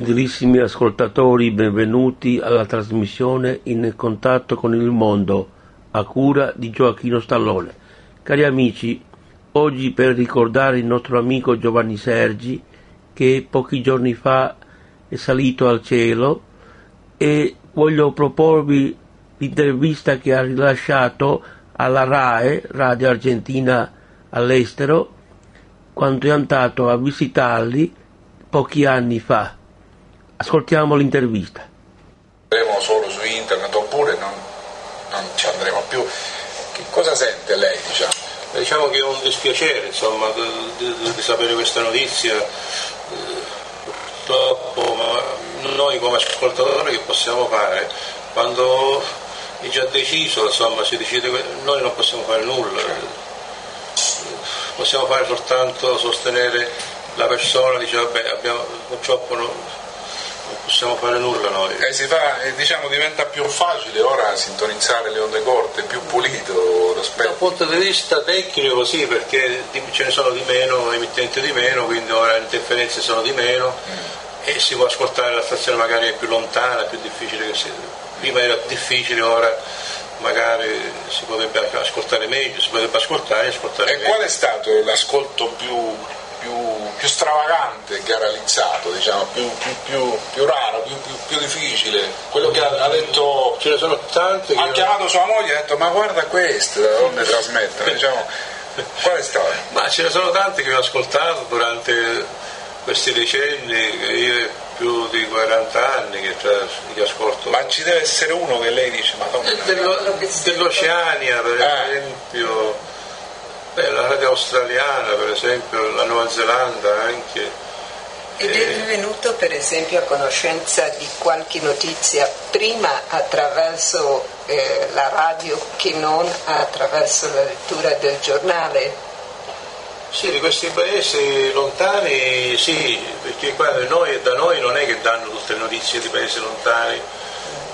Gentilissimi ascoltatori, benvenuti alla trasmissione In contatto con il mondo, a cura di Gioacchino Stallone. Cari amici, oggi per ricordare il nostro amico Giovanni Sergi, che pochi giorni fa è salito al cielo, e voglio proporvi l'intervista che ha rilasciato alla RAE, Radio Argentina all'estero, quando è andato a visitarli pochi anni fa. Ascoltiamo l'intervista. Andremo solo su internet oppure non, non ci andremo più. Che cosa sente lei? Diciamo? Diciamo che è un dispiacere insomma, di, di, di sapere questa notizia. Purtroppo, ma noi come ascoltatori che possiamo fare? Quando è già deciso, insomma, si decide, noi non possiamo fare nulla, possiamo fare soltanto sostenere la persona, dice vabbè, abbiamo, purtroppo non, non possiamo fare nulla noi. E si fa, e diciamo, diventa più facile ora sintonizzare le onde corte, più pulito l'aspetto. Dal punto di vista tecnico sì, perché ce ne sono di meno, emittenti di meno, quindi ora le interferenze sono di meno mm. e si può ascoltare la stazione magari più lontana, più difficile che sia. Prima era difficile, ora magari si potrebbe ascoltare meglio, si potrebbe ascoltare e ascoltare e meglio. qual è stato l'ascolto più, più, più stravagante che ha realizzato, diciamo, più, più, più raro, più, difficile? Quello che ha, ha, detto... Ce ne sono tante Ha chiamato sua moglie e ha detto ma guarda questo, da donde trasmettono, diciamo, qual è stato? Ma ce ne sono tante che ho ascoltato durante questi decenni, io più di 40 anni che, che ascolto. Ma ci deve essere uno che lei dice. Dello, dell'Oceania per eh. Beh, la radio australiana per esempio, la Nuova Zelanda anche. Ed è venuto per esempio a conoscenza di qualche notizia prima attraverso eh, la radio che non attraverso la lettura del giornale? Sì, di questi paesi lontani sì, perché qua da noi, da noi non è che danno tutte le notizie di paesi lontani,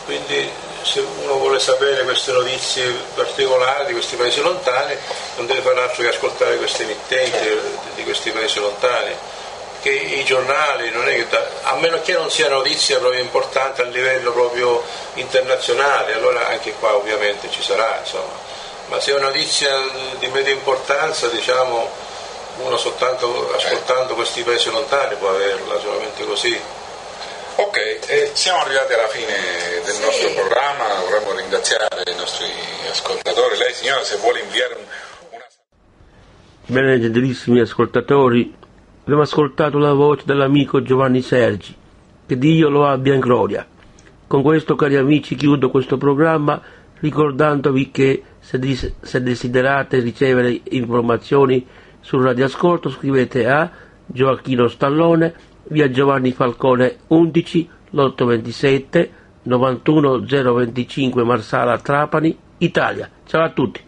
quindi se uno vuole sapere queste notizie particolari di questi paesi lontani non deve fare altro che ascoltare questi emittenti di questi paesi lontani, che i giornali non è che da, a meno che non sia notizia proprio importante a livello proprio internazionale, allora anche qua ovviamente ci sarà, insomma. ma se è una notizia di media importanza diciamo uno soltanto ascoltando questi paesi lontani può averla, solamente così. Ok, eh, siamo arrivati alla fine del sì. nostro programma, vorremmo ringraziare i nostri ascoltatori. Lei signora se vuole inviare un, una... Bene, gentilissimi ascoltatori, abbiamo ascoltato la voce dell'amico Giovanni Sergi, che Dio lo abbia in gloria. Con questo, cari amici, chiudo questo programma ricordandovi che se, se desiderate ricevere informazioni sul radioascolto scrivete a Gioacchino Stallone, via Giovanni Falcone 11, lotto 27, 91 025 Marsala Trapani, Italia. Ciao a tutti.